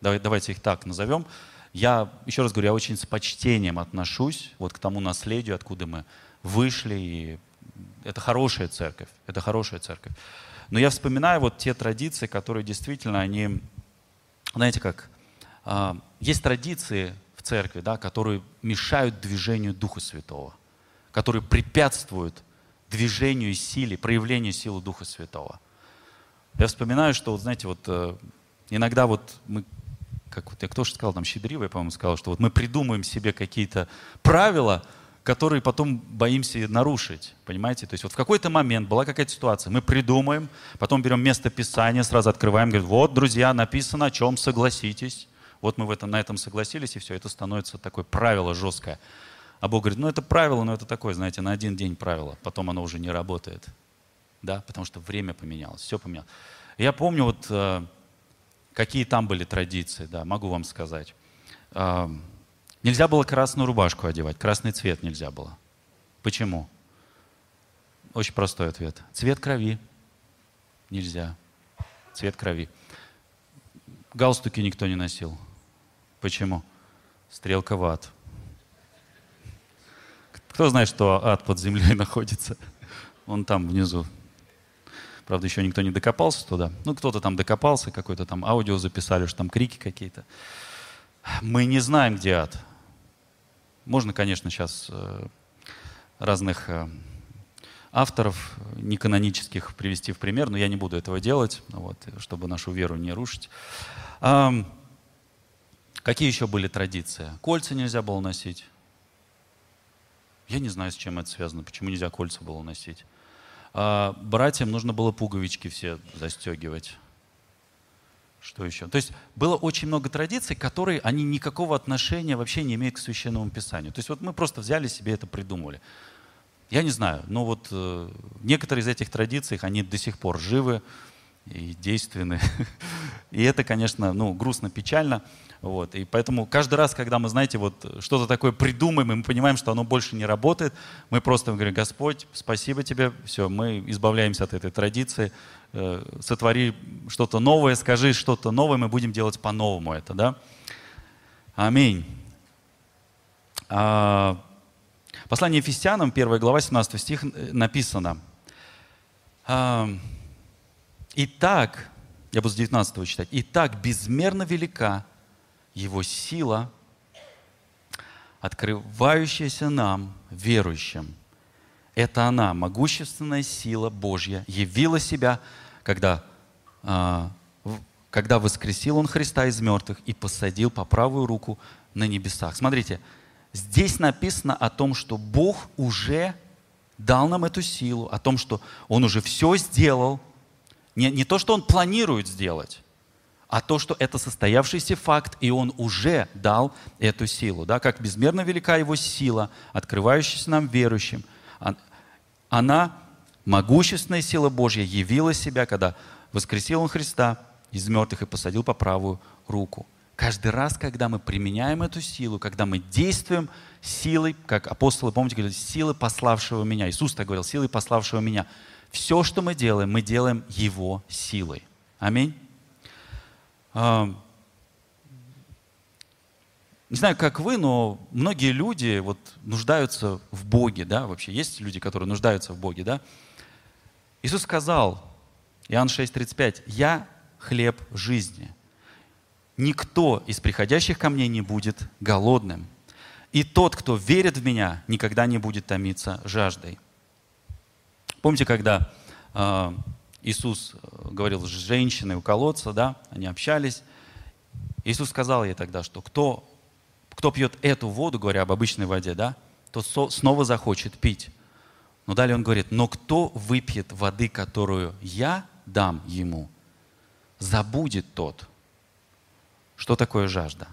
давай, давайте их так назовем. Я, еще раз говорю, я очень с почтением отношусь вот к тому наследию, откуда мы вышли. И это хорошая церковь, это хорошая церковь. Но я вспоминаю вот те традиции, которые действительно, они, знаете как, а, есть традиции в церкви, да, которые мешают движению Духа Святого, которые препятствуют движению и силе, проявлению силы Духа Святого. Я вспоминаю, что, вот, знаете, вот э, иногда вот мы, как вот я кто же сказал, там Щедривый, по-моему, сказал, что вот мы придумаем себе какие-то правила, которые потом боимся нарушить, понимаете? То есть вот в какой-то момент была какая-то ситуация, мы придумаем, потом берем место Писания, сразу открываем, говорим, вот, друзья, написано, о чем согласитесь. Вот мы в этом, на этом согласились, и все, это становится такое правило жесткое. А Бог говорит, ну это правило, но это такое, знаете, на один день правило, потом оно уже не работает. Да, потому что время поменялось, все поменялось. Я помню вот, э, какие там были традиции, да, могу вам сказать. Нельзя было красную рубашку одевать, красный цвет нельзя было. Почему? Очень простой ответ. Цвет крови. Нельзя. Цвет крови. Галстуки никто не носил. Почему? Стрелка в ад. Кто знает, что ад под землей находится? Он там внизу. Правда, еще никто не докопался туда. Ну, кто-то там докопался, какой-то там аудио записали, что там крики какие-то. Мы не знаем, где ад. Можно, конечно, сейчас э, разных э, авторов неканонических привести в пример, но я не буду этого делать, вот, чтобы нашу веру не рушить. Какие еще были традиции? Кольца нельзя было носить. Я не знаю, с чем это связано, почему нельзя кольца было носить. А братьям нужно было пуговички все застегивать. Что еще? То есть было очень много традиций, которые, они никакого отношения вообще не имеют к Священному Писанию. То есть вот мы просто взяли себе это, придумали. Я не знаю, но вот э, некоторые из этих традиций, они до сих пор живы и действенны. И это, конечно, ну, грустно, печально. Вот. И поэтому каждый раз, когда мы, знаете, вот что-то такое придумаем, и мы понимаем, что оно больше не работает, мы просто говорим, Господь, спасибо тебе, все, мы избавляемся от этой традиции, сотвори что-то новое, скажи что-то новое, мы будем делать по-новому это, да? Аминь. А, послание Ефесянам, 1 глава, 17 стих э, написано. А, Итак, я буду с 19 читать. Итак, безмерно велика его сила, открывающаяся нам, верующим. Это она, могущественная сила Божья, явила себя, когда, а, когда воскресил Он Христа из мертвых и посадил по правую руку на небесах. Смотрите, здесь написано о том, что Бог уже дал нам эту силу, о том, что Он уже все сделал. Не, не то, что Он планирует сделать, а то, что это состоявшийся факт, и Он уже дал эту силу. Да? Как безмерно велика Его сила, открывающаяся нам верующим. Она, могущественная сила Божья, явила себя, когда воскресил Он Христа из мертвых и посадил по правую руку. Каждый раз, когда мы применяем эту силу, когда мы действуем силой, как апостолы, помните, говорили, силы пославшего меня. Иисус так говорил, силой пославшего меня. Все, что мы делаем, мы делаем Его силой. Аминь. Не знаю, как вы, но многие люди вот нуждаются в Боге, да, вообще есть люди, которые нуждаются в Боге, да. Иисус сказал, Иоанн 6:35, «Я хлеб жизни. Никто из приходящих ко мне не будет голодным, и тот, кто верит в Меня, никогда не будет томиться жаждой». Помните, когда а, Иисус э, говорил с женщиной у колодца, да, они общались. Иисус сказал ей тогда, что кто, кто пьет эту воду, говоря об обычной воде, да, то снова захочет пить. Но далее он говорит, но кто выпьет воды, которую я дам ему, забудет тот, что такое жажда.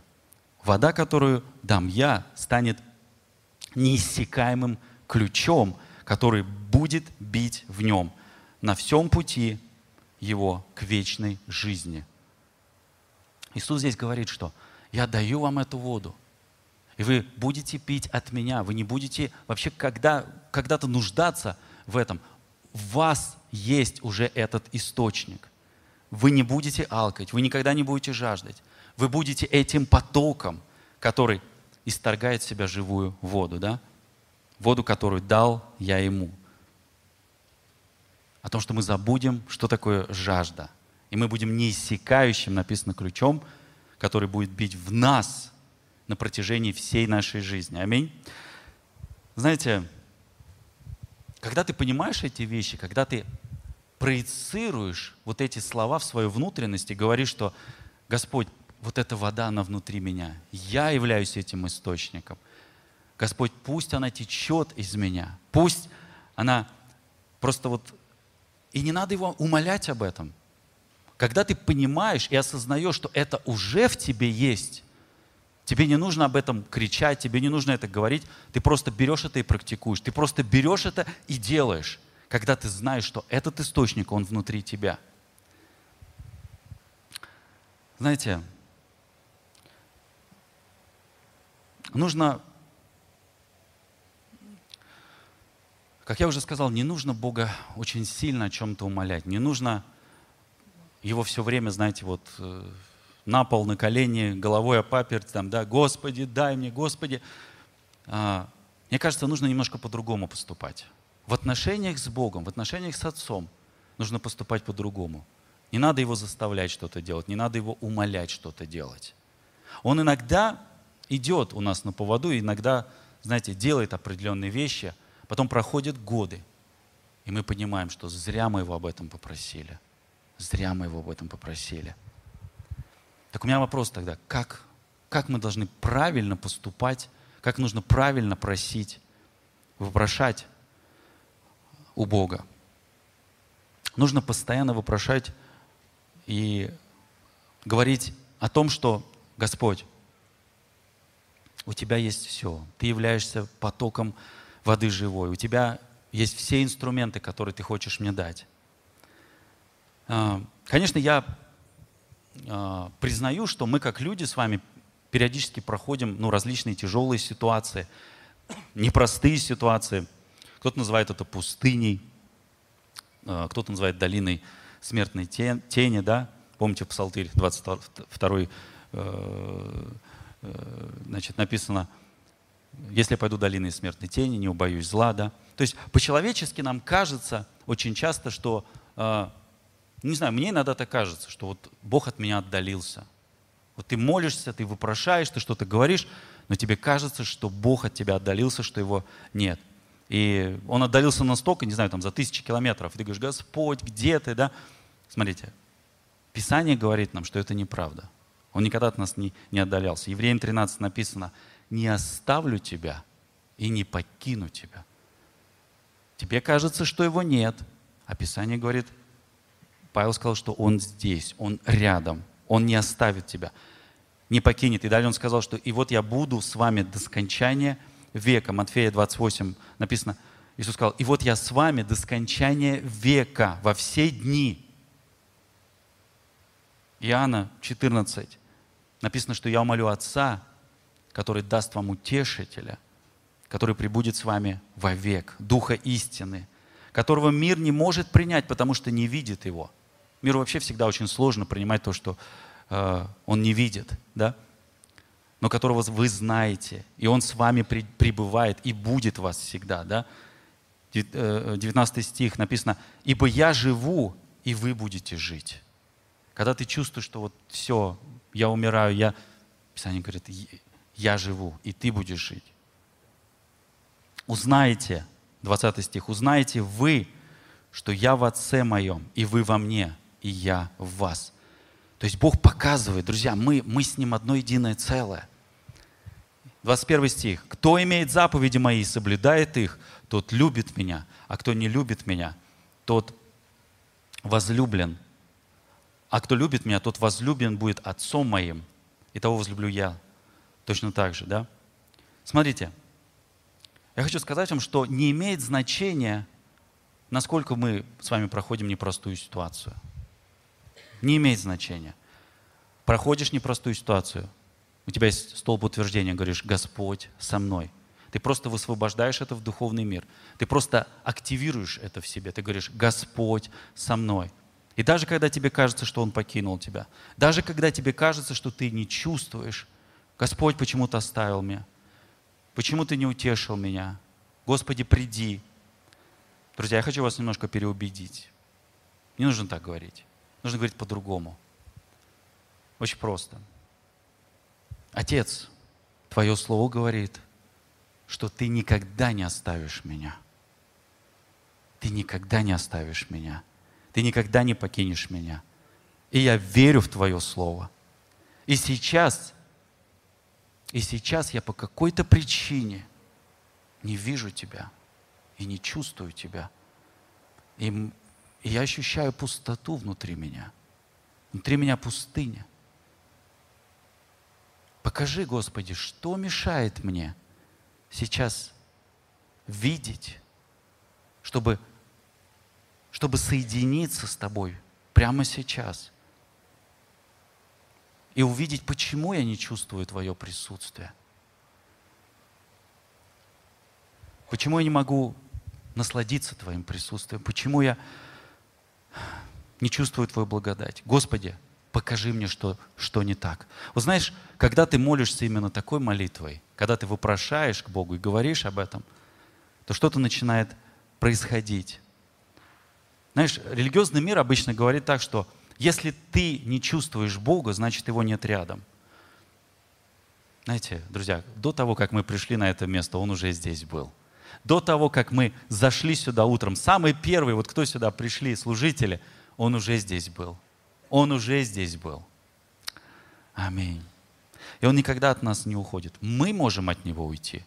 Вода, которую дам я, станет неиссякаемым ключом, который будет бить в нем – на всем пути его к вечной жизни. Иисус здесь говорит, что я даю вам эту воду, и вы будете пить от меня, вы не будете вообще когда, когда-то нуждаться в этом. В вас есть уже этот источник. Вы не будете алкать, вы никогда не будете жаждать. Вы будете этим потоком, который исторгает в себя живую воду, да? Воду, которую дал я ему – о том, что мы забудем, что такое жажда. И мы будем неиссякающим, написано, ключом, который будет бить в нас на протяжении всей нашей жизни. Аминь. Знаете, когда ты понимаешь эти вещи, когда ты проецируешь вот эти слова в свою внутренность и говоришь, что Господь, вот эта вода, она внутри меня. Я являюсь этим источником. Господь, пусть она течет из меня. Пусть она просто вот... И не надо его умолять об этом. Когда ты понимаешь и осознаешь, что это уже в тебе есть, тебе не нужно об этом кричать, тебе не нужно это говорить, ты просто берешь это и практикуешь. Ты просто берешь это и делаешь, когда ты знаешь, что этот источник, он внутри тебя. Знаете, нужно Как я уже сказал, не нужно Бога очень сильно о чем-то умолять. Не нужно его все время, знаете, вот э, на пол, на колени, головой о паперть, там, да, Господи, дай мне, Господи. А, мне кажется, нужно немножко по-другому поступать. В отношениях с Богом, в отношениях с Отцом нужно поступать по-другому. Не надо его заставлять что-то делать, не надо его умолять что-то делать. Он иногда идет у нас на поводу, иногда, знаете, делает определенные вещи – Потом проходят годы, и мы понимаем, что зря мы его об этом попросили. Зря мы его об этом попросили. Так у меня вопрос тогда, как, как мы должны правильно поступать, как нужно правильно просить, вопрошать у Бога? Нужно постоянно вопрошать и говорить о том, что Господь, у Тебя есть все. Ты являешься потоком воды живой. У тебя есть все инструменты, которые ты хочешь мне дать. А, конечно, я а, признаю, что мы как люди с вами периодически проходим ну, различные тяжелые ситуации, непростые ситуации. Кто-то называет это пустыней, а, кто-то называет долиной смертной тени, да? Помните в Псалтырь 22 э, э, значит, написано – если я пойду долиной смертной тени, не убоюсь зла, да. То есть по-человечески нам кажется очень часто, что, э, не знаю, мне иногда так кажется, что вот Бог от меня отдалился. Вот ты молишься, ты вопрошаешь, ты что-то говоришь, но тебе кажется, что Бог от тебя отдалился, что его нет. И он отдалился настолько, не знаю, там за тысячи километров. И ты говоришь, Господь, где ты, да? Смотрите, Писание говорит нам, что это неправда. Он никогда от нас не, не отдалялся. Евреям 13 написано, не оставлю тебя и не покину тебя. Тебе кажется, что его нет. А Писание говорит, Павел сказал, что он здесь, он рядом, он не оставит тебя, не покинет. И далее он сказал, что и вот я буду с вами до скончания века. Матфея 28 написано, Иисус сказал, и вот я с вами до скончания века, во все дни. Иоанна 14 написано, что я умолю Отца, который даст вам утешителя, который прибудет с вами вовек, Духа истины, которого мир не может принять, потому что не видит его. Миру вообще всегда очень сложно принимать то, что э, он не видит, да? но которого вы знаете, и он с вами при, пребывает и будет вас всегда. Да? 19 э, стих написано, «Ибо я живу, и вы будете жить». Когда ты чувствуешь, что вот все, я умираю, я... Писание говорит, я живу, и ты будешь жить. Узнаете, 20 стих, узнаете вы, что я в Отце моем, и вы во мне, и я в вас. То есть Бог показывает, друзья, мы, мы с Ним одно единое целое. 21 стих. «Кто имеет заповеди мои и соблюдает их, тот любит меня, а кто не любит меня, тот возлюблен. А кто любит меня, тот возлюблен будет Отцом моим, и того возлюблю я, точно так же, да? Смотрите, я хочу сказать вам, что не имеет значения, насколько мы с вами проходим непростую ситуацию. Не имеет значения. Проходишь непростую ситуацию, у тебя есть столб утверждения, говоришь, Господь со мной. Ты просто высвобождаешь это в духовный мир. Ты просто активируешь это в себе. Ты говоришь, Господь со мной. И даже когда тебе кажется, что Он покинул тебя, даже когда тебе кажется, что ты не чувствуешь Господь, почему ты оставил меня? Почему ты не утешил меня? Господи, приди. Друзья, я хочу вас немножко переубедить. Не нужно так говорить. Нужно говорить по-другому. Очень просто. Отец, Твое Слово говорит, что Ты никогда не оставишь меня. Ты никогда не оставишь меня. Ты никогда не покинешь меня. И я верю в Твое Слово. И сейчас и сейчас я по какой-то причине не вижу тебя и не чувствую тебя. И, и я ощущаю пустоту внутри меня. Внутри меня пустыня. Покажи, Господи, что мешает мне сейчас видеть, чтобы, чтобы соединиться с Тобой прямо сейчас и увидеть, почему я не чувствую Твое присутствие. Почему я не могу насладиться Твоим присутствием? Почему я не чувствую Твою благодать? Господи, покажи мне, что, что не так. Вот знаешь, когда ты молишься именно такой молитвой, когда ты вопрошаешь к Богу и говоришь об этом, то что-то начинает происходить. Знаешь, религиозный мир обычно говорит так, что если ты не чувствуешь Бога, значит его нет рядом. Знаете, друзья, до того, как мы пришли на это место, Он уже здесь был. До того, как мы зашли сюда утром, самый первый, вот кто сюда пришли, служители, Он уже здесь был. Он уже здесь был. Аминь. И Он никогда от нас не уходит. Мы можем от Него уйти.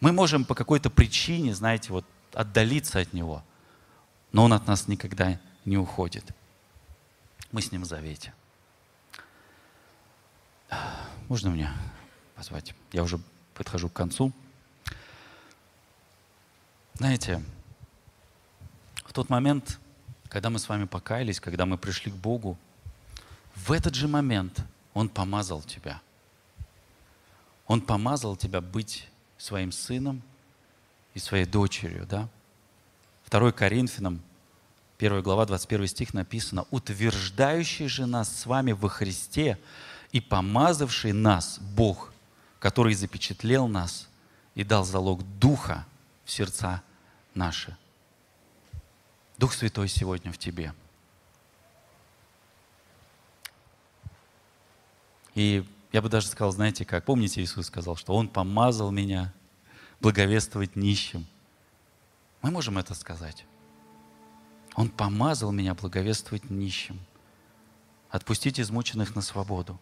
Мы можем по какой-то причине, знаете, вот отдалиться от Него. Но Он от нас никогда не уходит. Мы с Ним в завете. Можно мне позвать? Я уже подхожу к концу. Знаете, в тот момент, когда мы с вами покаялись, когда мы пришли к Богу, в этот же момент Он помазал тебя. Он помазал тебя быть своим сыном и своей дочерью, да? 2 Коринфянам, 1 глава, 21 стих написано, «Утверждающий же нас с вами во Христе и помазавший нас Бог, который запечатлел нас и дал залог Духа в сердца наши». Дух Святой сегодня в тебе – И я бы даже сказал, знаете как, помните, Иисус сказал, что Он помазал меня благовествовать нищим. Мы можем это сказать. Он помазал меня благовествовать нищим, отпустить измученных на свободу.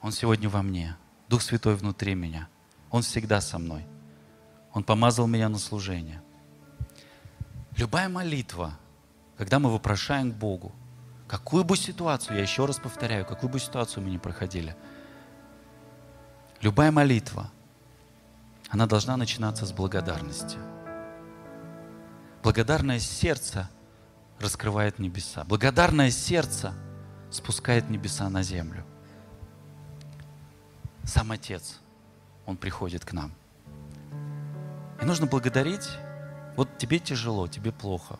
Он сегодня во мне, Дух Святой внутри меня. Он всегда со мной. Он помазал меня на служение. Любая молитва, когда мы вопрошаем к Богу, Какую бы ситуацию, я еще раз повторяю, какую бы ситуацию мы ни проходили, любая молитва, она должна начинаться с благодарности. Благодарное сердце раскрывает небеса. Благодарное сердце спускает небеса на землю. Сам Отец, Он приходит к нам. И нужно благодарить. Вот тебе тяжело, тебе плохо.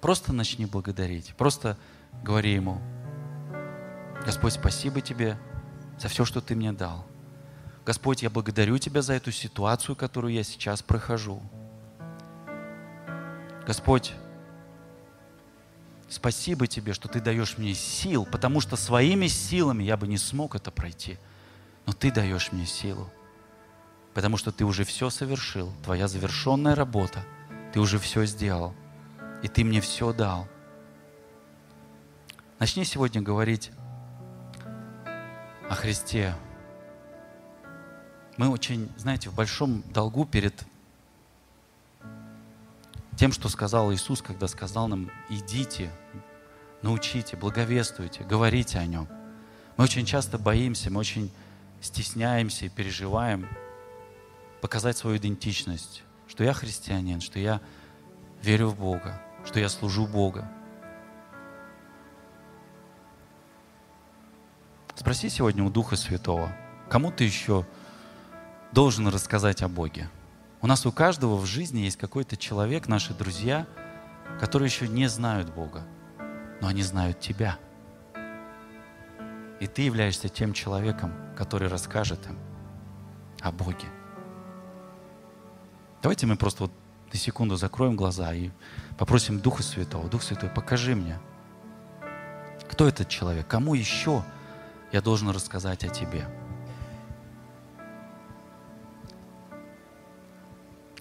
Просто начни благодарить. Просто говори Ему, Господь, спасибо Тебе за все, что Ты мне дал. Господь, я благодарю Тебя за эту ситуацию, которую я сейчас прохожу. Господь, спасибо Тебе, что Ты даешь мне сил, потому что своими силами я бы не смог это пройти. Но Ты даешь мне силу, потому что Ты уже все совершил, Твоя завершенная работа, Ты уже все сделал – и Ты мне все дал. Начни сегодня говорить о Христе. Мы очень, знаете, в большом долгу перед тем, что сказал Иисус, когда сказал нам, идите, научите, благовествуйте, говорите о Нем. Мы очень часто боимся, мы очень стесняемся и переживаем показать свою идентичность, что я христианин, что я верю в Бога что я служу Бога. Спроси сегодня у Духа Святого, кому ты еще должен рассказать о Боге. У нас у каждого в жизни есть какой-то человек, наши друзья, которые еще не знают Бога, но они знают тебя. И ты являешься тем человеком, который расскажет им о Боге. Давайте мы просто вот на секунду закроем глаза и попросим Духа Святого. Дух Святой, покажи мне, кто этот человек, кому еще я должен рассказать о тебе.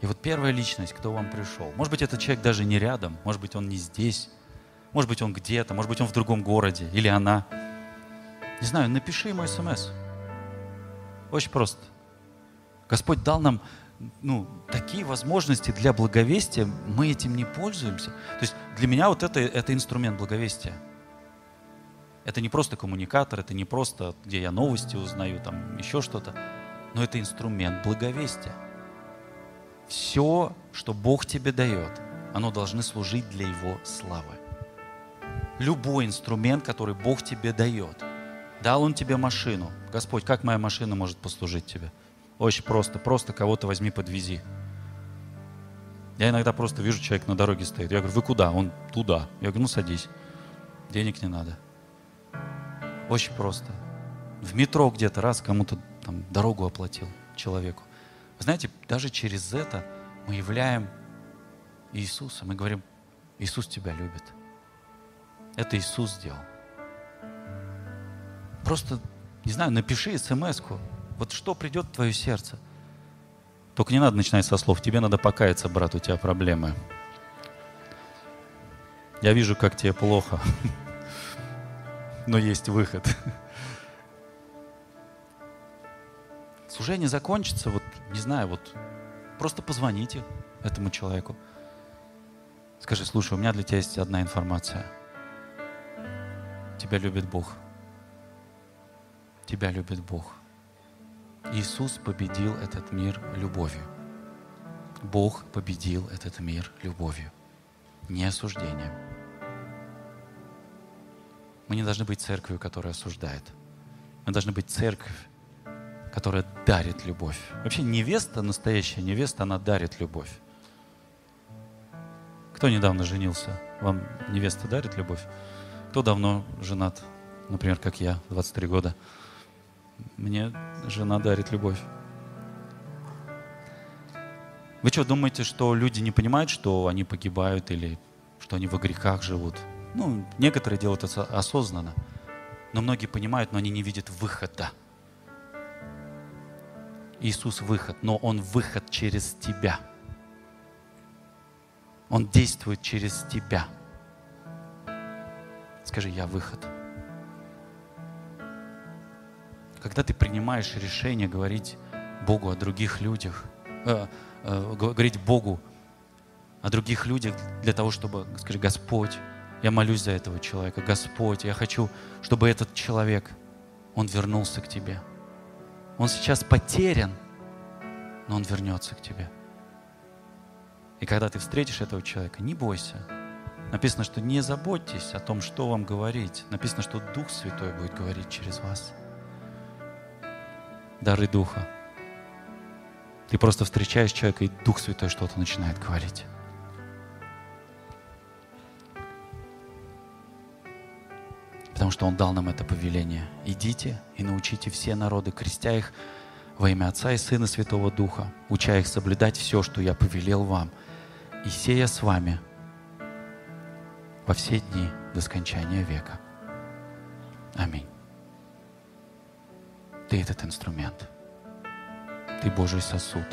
И вот первая личность, кто вам пришел. Может быть, этот человек даже не рядом, может быть, он не здесь, может быть, он где-то, может быть, он в другом городе, или она. Не знаю, напиши ему смс. Очень просто. Господь дал нам ну, такие возможности для благовестия, мы этим не пользуемся. То есть для меня вот это, это инструмент благовестия. Это не просто коммуникатор, это не просто, где я новости узнаю, там еще что-то, но это инструмент благовестия. Все, что Бог тебе дает, оно должно служить для Его славы. Любой инструмент, который Бог тебе дает. Дал Он тебе машину. Господь, как моя машина может послужить тебе? Очень просто. Просто кого-то возьми, подвези. Я иногда просто вижу, человек на дороге стоит. Я говорю, вы куда? Он туда. Я говорю, ну садись. Денег не надо. Очень просто. В метро где-то раз кому-то там дорогу оплатил человеку. Вы знаете, даже через это мы являем Иисуса. Мы говорим, Иисус тебя любит. Это Иисус сделал. Просто, не знаю, напиши смс-ку. Вот что придет в твое сердце. Только не надо начинать со слов. Тебе надо покаяться, брат, у тебя проблемы. Я вижу, как тебе плохо. Но есть выход. Служение закончится, вот, не знаю, вот, просто позвоните этому человеку. Скажи, слушай, у меня для тебя есть одна информация. Тебя любит Бог. Тебя любит Бог. Иисус победил этот мир любовью. Бог победил этот мир любовью, не осуждением. Мы не должны быть церковью, которая осуждает. Мы должны быть церковь, которая дарит любовь. Вообще невеста, настоящая невеста, она дарит любовь. Кто недавно женился? Вам невеста дарит любовь? Кто давно женат? Например, как я, 23 года. Мне жена дарит любовь. Вы что, думаете, что люди не понимают, что они погибают или что они во грехах живут? Ну, некоторые делают это осознанно, но многие понимают, но они не видят выхода. Иисус выход, но Он выход через тебя – он действует через тебя. Скажи, я выход. Когда ты принимаешь решение говорить Богу о других людях, э, э, говорить Богу о других людях для того, чтобы, скажи, Господь, я молюсь за этого человека. Господь, я хочу, чтобы этот человек, он вернулся к Тебе. Он сейчас потерян, но он вернется к Тебе. И когда ты встретишь этого человека, не бойся. Написано, что не заботьтесь о том, что вам говорить. Написано, что Дух Святой будет говорить через вас. Дары Духа. Ты просто встречаешь человека, и Дух Святой что-то начинает говорить. Потому что Он дал нам это повеление. Идите и научите все народы, крестя их во имя Отца и Сына Святого Духа, уча их соблюдать все, что я повелел вам – и сея с вами во все дни до скончания века. Аминь. Ты этот инструмент. Ты Божий сосуд.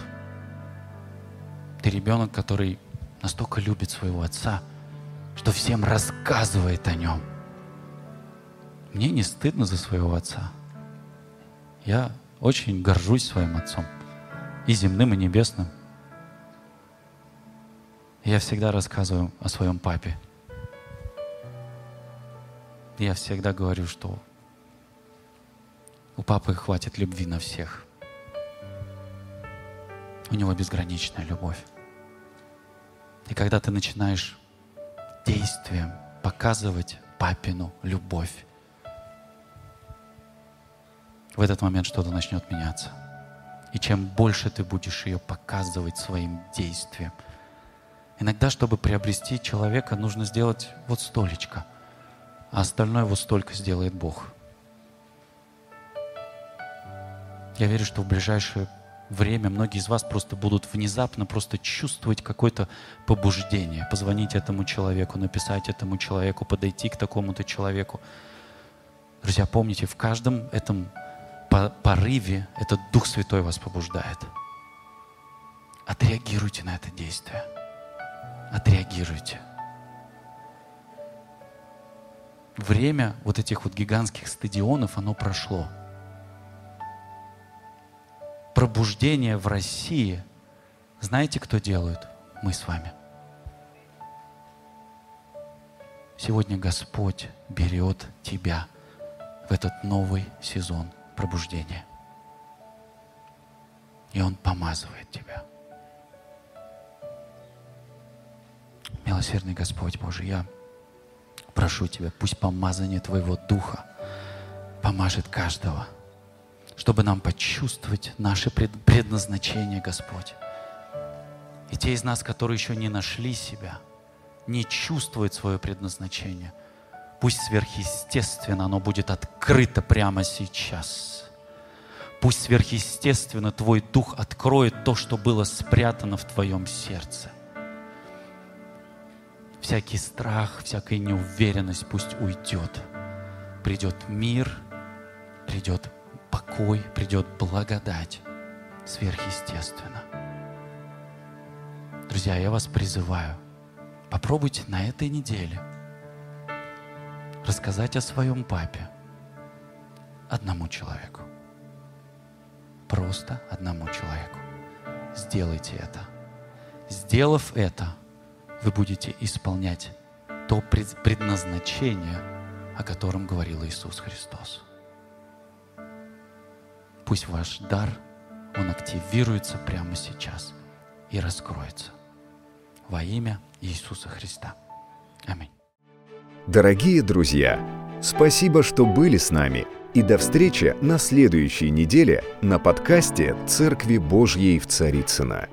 Ты ребенок, который настолько любит своего отца, что всем рассказывает о нем. Мне не стыдно за своего отца. Я очень горжусь своим отцом. И земным, и небесным. Я всегда рассказываю о своем папе. Я всегда говорю, что у папы хватит любви на всех. У него безграничная любовь. И когда ты начинаешь действием показывать папину любовь, в этот момент что-то начнет меняться. И чем больше ты будешь ее показывать своим действием – Иногда, чтобы приобрести человека, нужно сделать вот столечко, а остальное вот столько сделает Бог. Я верю, что в ближайшее время многие из вас просто будут внезапно просто чувствовать какое-то побуждение, позвонить этому человеку, написать этому человеку, подойти к такому-то человеку. Друзья, помните, в каждом этом порыве этот Дух Святой вас побуждает. Отреагируйте на это действие отреагируйте. Время вот этих вот гигантских стадионов, оно прошло. Пробуждение в России Знаете, кто делает? Мы с вами. Сегодня Господь берет тебя в этот новый сезон пробуждения. И Он помазывает тебя. Милосердный Господь Божий, я прошу Тебя, пусть помазание Твоего Духа помажет каждого, чтобы нам почувствовать наше предназначение, Господь. И те из нас, которые еще не нашли себя, не чувствуют свое предназначение, пусть сверхъестественно оно будет открыто прямо сейчас. Пусть сверхъестественно Твой Дух откроет то, что было спрятано в Твоем сердце – всякий страх, всякая неуверенность пусть уйдет. Придет мир, придет покой, придет благодать сверхъестественно. Друзья, я вас призываю, попробуйте на этой неделе рассказать о своем папе одному человеку. Просто одному человеку. Сделайте это. Сделав это – вы будете исполнять то предназначение, о котором говорил Иисус Христос. Пусть ваш дар, он активируется прямо сейчас и раскроется. Во имя Иисуса Христа. Аминь. Дорогие друзья, спасибо, что были с нами. И до встречи на следующей неделе на подкасте «Церкви Божьей в Царицына.